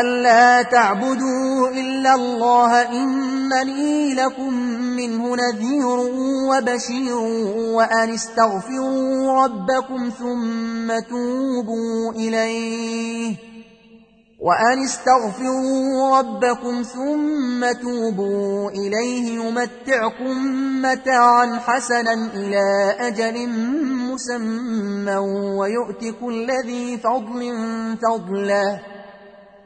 ألا تعبدوا إلا الله إنني لكم منه نذير وبشير وأن استغفروا ربكم ثم توبوا إليه وأن استغفروا ربكم ثم توبوا إليه يمتعكم متاعا حسنا إلى أجل مسمى ويؤتك كل ذي فضل فضله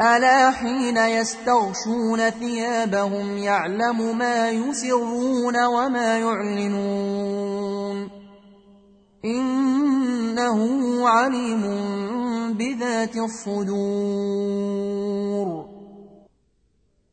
ألا حين يستغشون ثيابهم يعلم ما يسرون وما يعلنون إنه عليم بذات الصدور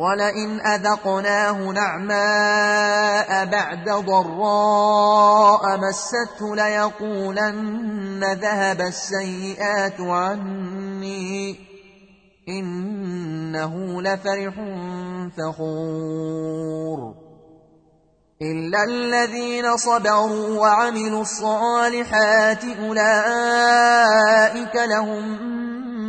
ولئن أذقناه نعماء بعد ضراء مسته ليقولن ذهب السيئات عني إنه لفرح فخور. إلا الذين صبروا وعملوا الصالحات أولئك لهم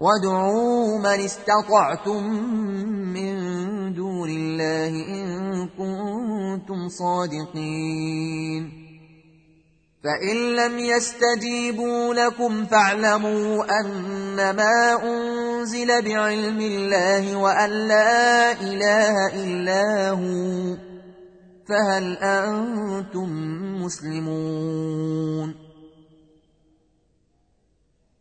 وادعوا من استطعتم من دون الله إن كنتم صادقين فإن لم يستجيبوا لكم فاعلموا أنما أنزل بعلم الله وأن لا إله إلا هو فهل أنتم مسلمون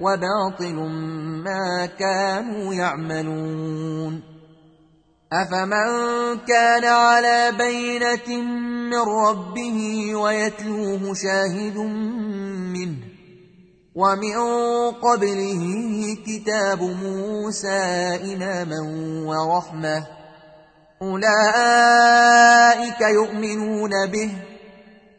وباطل ما كانوا يعملون أفمن كان على بينة من ربه ويتلوه شاهد منه ومن قبله كتاب موسى إماما ورحمة أولئك يؤمنون به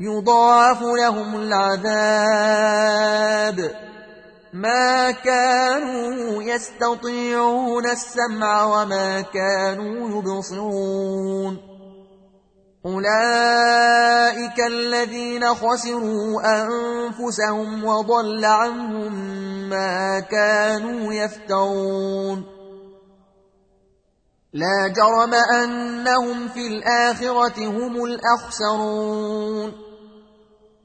يضاعف لهم العذاب. ما كانوا يستطيعون السمع وما كانوا يبصرون. أولئك الذين خسروا أنفسهم وضل عنهم ما كانوا يفترون. لا جرم أنهم في الآخرة هم الأخسرون.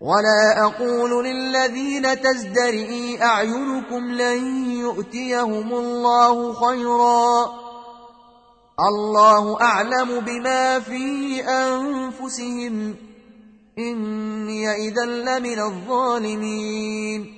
ولا أقول للذين تزدرئي أعينكم لن يؤتيهم الله خيرا. الله أعلم بما في أنفسهم. إني إذا لمن الظالمين.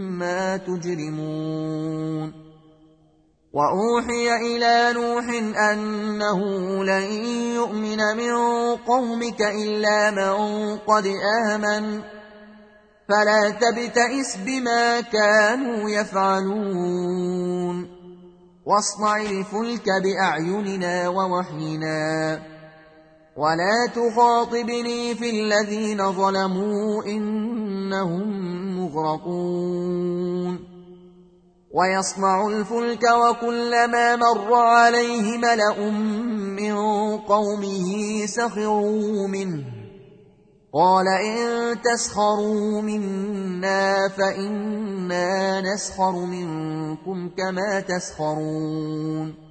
تجرمون. وأوحي إلى نوح أنه لن يؤمن من قومك إلا من قد آمن. فلا تبتئس بما كانوا يفعلون. واصنع الفلك بأعيننا ووحينا. ولا تخاطبني في الذين ظلموا إنهم مغرقون ويصنع الفلك وكلما مر عليه ملأ من قومه سخروا منه قال إن تسخروا منا فإنا نسخر منكم كما تسخرون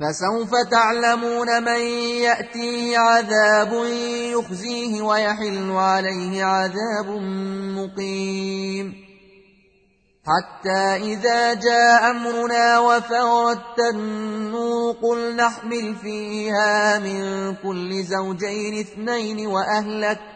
فسوف تعلمون من يأتيه عذاب يخزيه ويحل عليه عذاب مقيم. حتى إذا جاء أمرنا وفرت النور قل نحمل فيها من كل زوجين اثنين وأهلك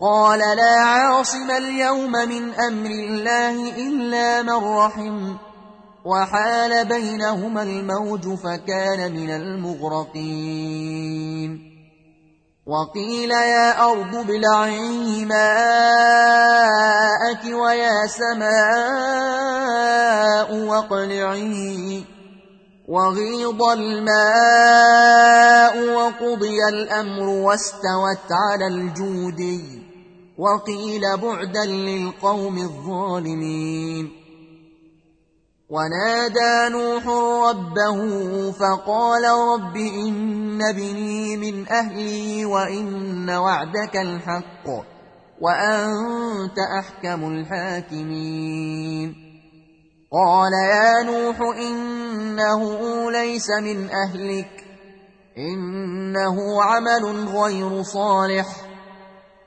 قال لا عاصم اليوم من أمر الله إلا من رحم. وحال بينهما الموج فكان من المغرقين. وقيل يا أرض ابلعي ماءك ويا سماء واقلعي. وغيض الماء وقضي الأمر واستوت على الجودي. وقيل بعدا للقوم الظالمين. ونادى نوح ربه فقال رب إن بني من أهلي وإن وعدك الحق وأنت أحكم الحاكمين. قال يا نوح إنه ليس من أهلك إنه عمل غير صالح.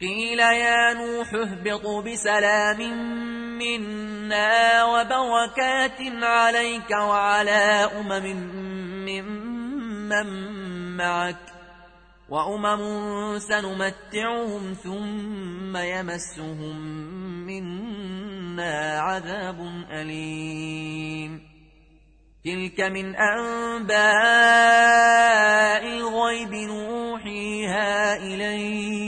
قيل يا نوح اهبط بسلام منا وبركات عليك وعلى أمم ممن معك وأمم سنمتعهم ثم يمسهم منا عذاب أليم. تلك من أنباء الغيب نوحيها إليك.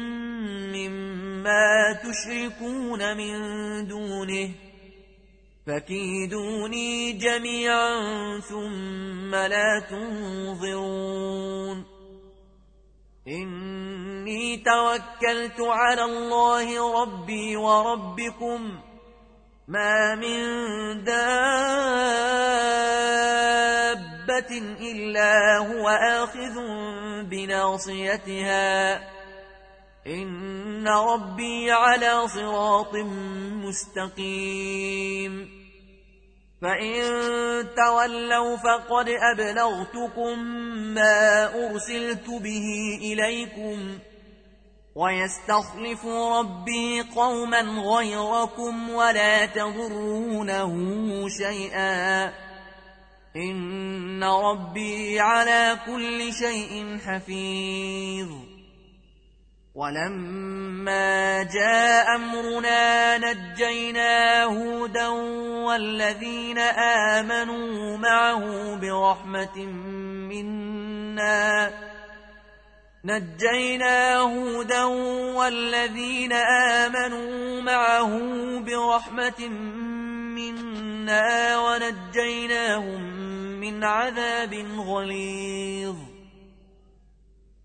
ما تشركون من دونه فكيدوني جميعا ثم لا تنظرون إني توكلت على الله ربي وربكم ما من دابة إلا هو آخذ بناصيتها إن ربي على صراط مستقيم فإن تولوا فقد أبلغتكم ما أرسلت به إليكم ويستخلف ربي قوما غيركم ولا تضرونه شيئا إن ربي على كل شيء حفيظ ولما جاء أمرنا نجينا هودا والذين آمنوا معه برحمة منا. نجينا هودا والذين آمنوا معه برحمة منا ونجيناهم من عذاب غليظ.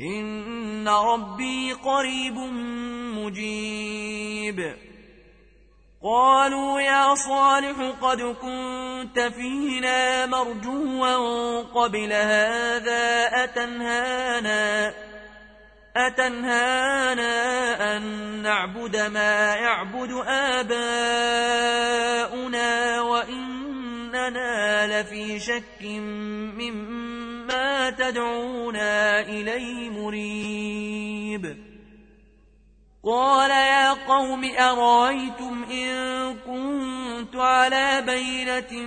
إن ربي قريب مجيب. قالوا يا صالح قد كنت فينا مرجوا قبل هذا أتنهانا أتنهانا أن نعبد ما يعبد آباؤنا وإننا لفي شك مما تدعونا إليه مريب. قال يا قوم أرأيتم إن كنت على بينة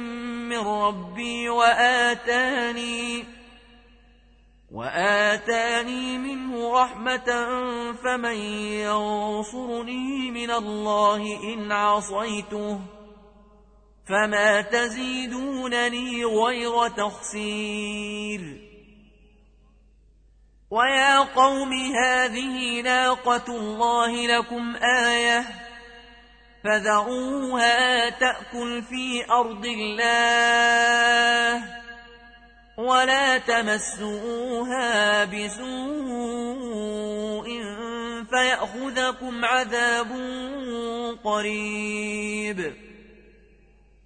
من ربي وآتاني وآتاني منه رحمة فمن ينصرني من الله إن عصيته. فما تزيدونني غير تخسير. ويا قوم هذه ناقة الله لكم آية فذروها تأكل في أرض الله ولا تمسوها بسوء فيأخذكم عذاب قريب.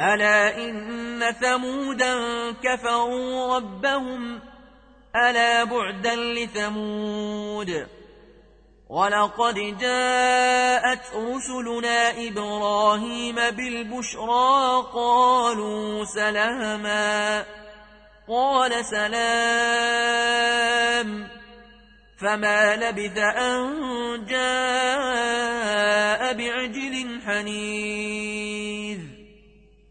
ألا إن ثمودا كفروا ربهم ألا بعدا لثمود ولقد جاءت رسلنا إبراهيم بالبشرى قالوا سلاما قال سلام فما لبث أن جاء بعجل حنيذ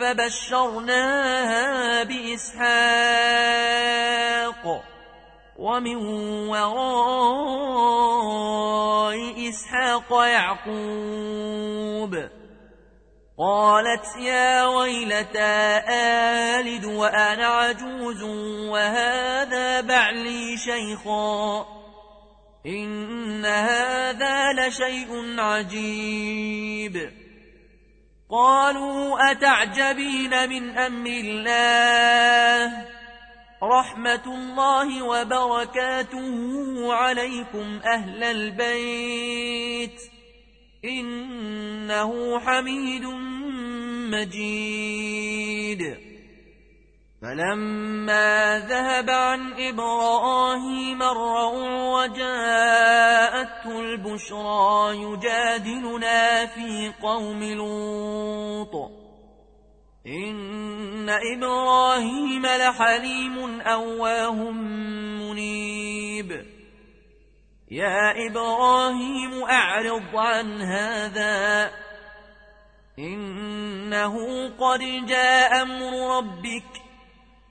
فبشرناها بإسحاق ومن وراء إسحاق يعقوب قالت يا ويلتى آلد وأنا عجوز وهذا بعلي شيخا إن هذا لشيء عجيب قالوا أتعجبين من أمر الله؟ رحمة الله وبركاته عليكم أهل البيت. إنه حميد مجيد. فلما ذهب عن إبراهيم الروع وجاءته البشرى يجادلنا في قوم لوط. إن إبراهيم لحليم أواه منيب. يا إبراهيم أعرض عن هذا. إنه قد جاء أمر ربك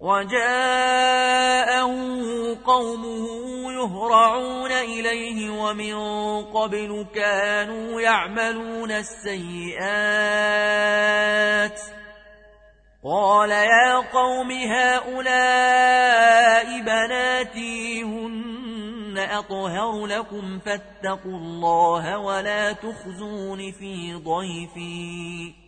وجاءه قومه يهرعون إليه ومن قبل كانوا يعملون السيئات. قال يا قوم هؤلاء بناتي هن أطهر لكم فاتقوا الله ولا تخزون في ضيفي.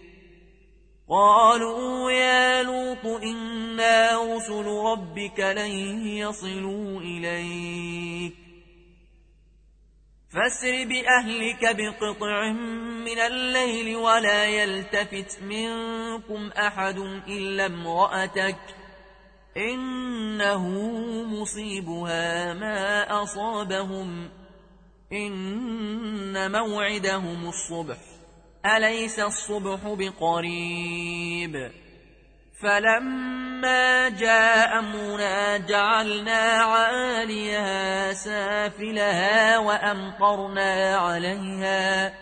قالوا يا لوط إنا رسل ربك لن يصلوا إليك. فاسر بأهلك بقطع من الليل ولا يلتفت منكم أحد إلا امرأتك. إنه مصيبها ما أصابهم. إن موعدهم الصبح. أليس الصبح بقريب؟ فلما جاء أمرنا جعلنا عاليها سافلها وأمطرنا عليها.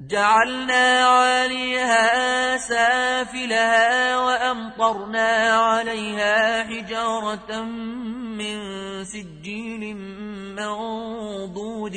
جعلنا عاليها سافلها وأمطرنا عليها حجارة من سجيل منضود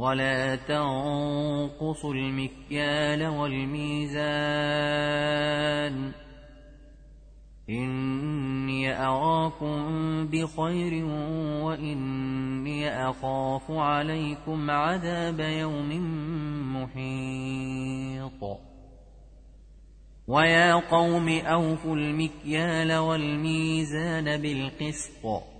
ولا تنقصوا المكيال والميزان. إني أراكم بخير وإني أخاف عليكم عذاب يوم محيط. ويا قوم أوفوا المكيال والميزان بالقسط.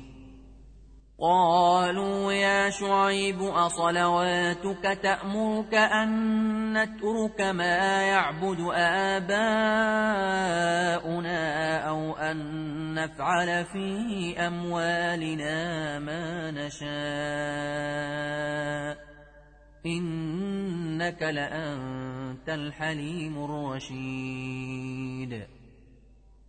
قالوا يا شعيب أصلواتك تأمرك أن نترك ما يعبد آباؤنا أو أن نفعل في أموالنا ما نشاء؟ إنك لأنت الحليم الرشيد.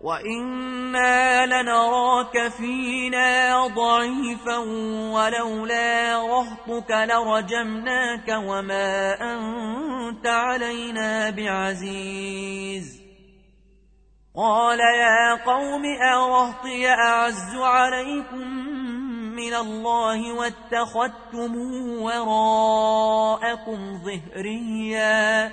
وإنا لنراك فينا ضعيفا ولولا رهطك لرجمناك وما أنت علينا بعزيز. قال يا قوم أرهطي أعز عليكم من الله واتخذتم وراءكم ظهريا.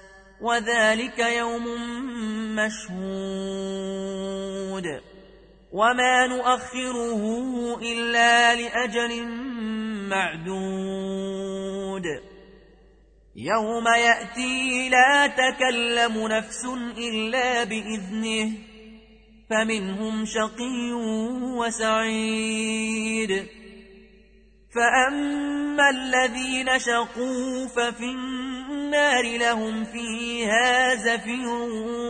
وذلك يوم مشهود. وما نؤخره إلا لأجل معدود. يوم يأتي لا تكلم نفس إلا بإذنه فمنهم شقي وسعيد. فأما الذين شقوا ففي النار لهم فيها زفير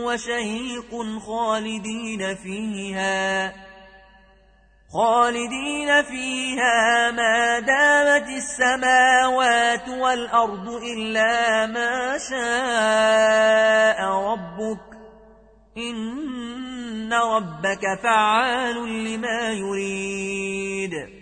وشهيق خالدين فيها خالدين فيها ما دامت السماوات والأرض إلا ما شاء ربك. إن ربك فعال لما يريد.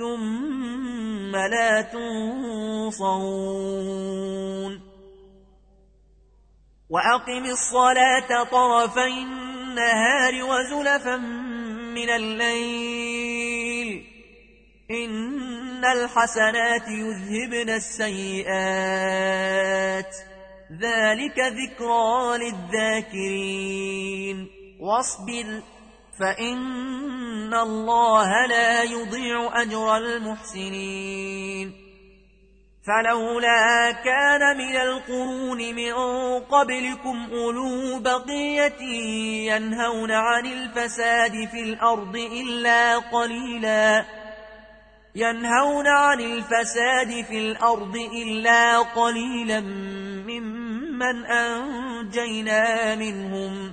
ثم لا تنصرون وأقم الصلاة طرفي النهار وزلفا من الليل إن الحسنات يذهبن السيئات ذلك ذكرى للذاكرين واصبر فإن الله لا يضيع أجر المحسنين. فلولا كان من القرون من قبلكم أولو بقية ينهون عن الفساد في الأرض إلا قليلا. ينهون عن الفساد في الأرض إلا قليلا ممن أنجينا منهم.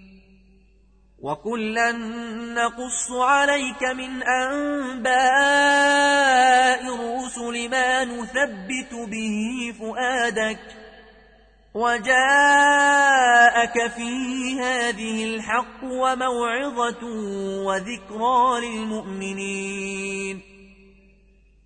وكلا نقص عليك من أنباء الرسل ما نثبت به فؤادك وجاءك في هذه الحق وموعظة وذكرى للمؤمنين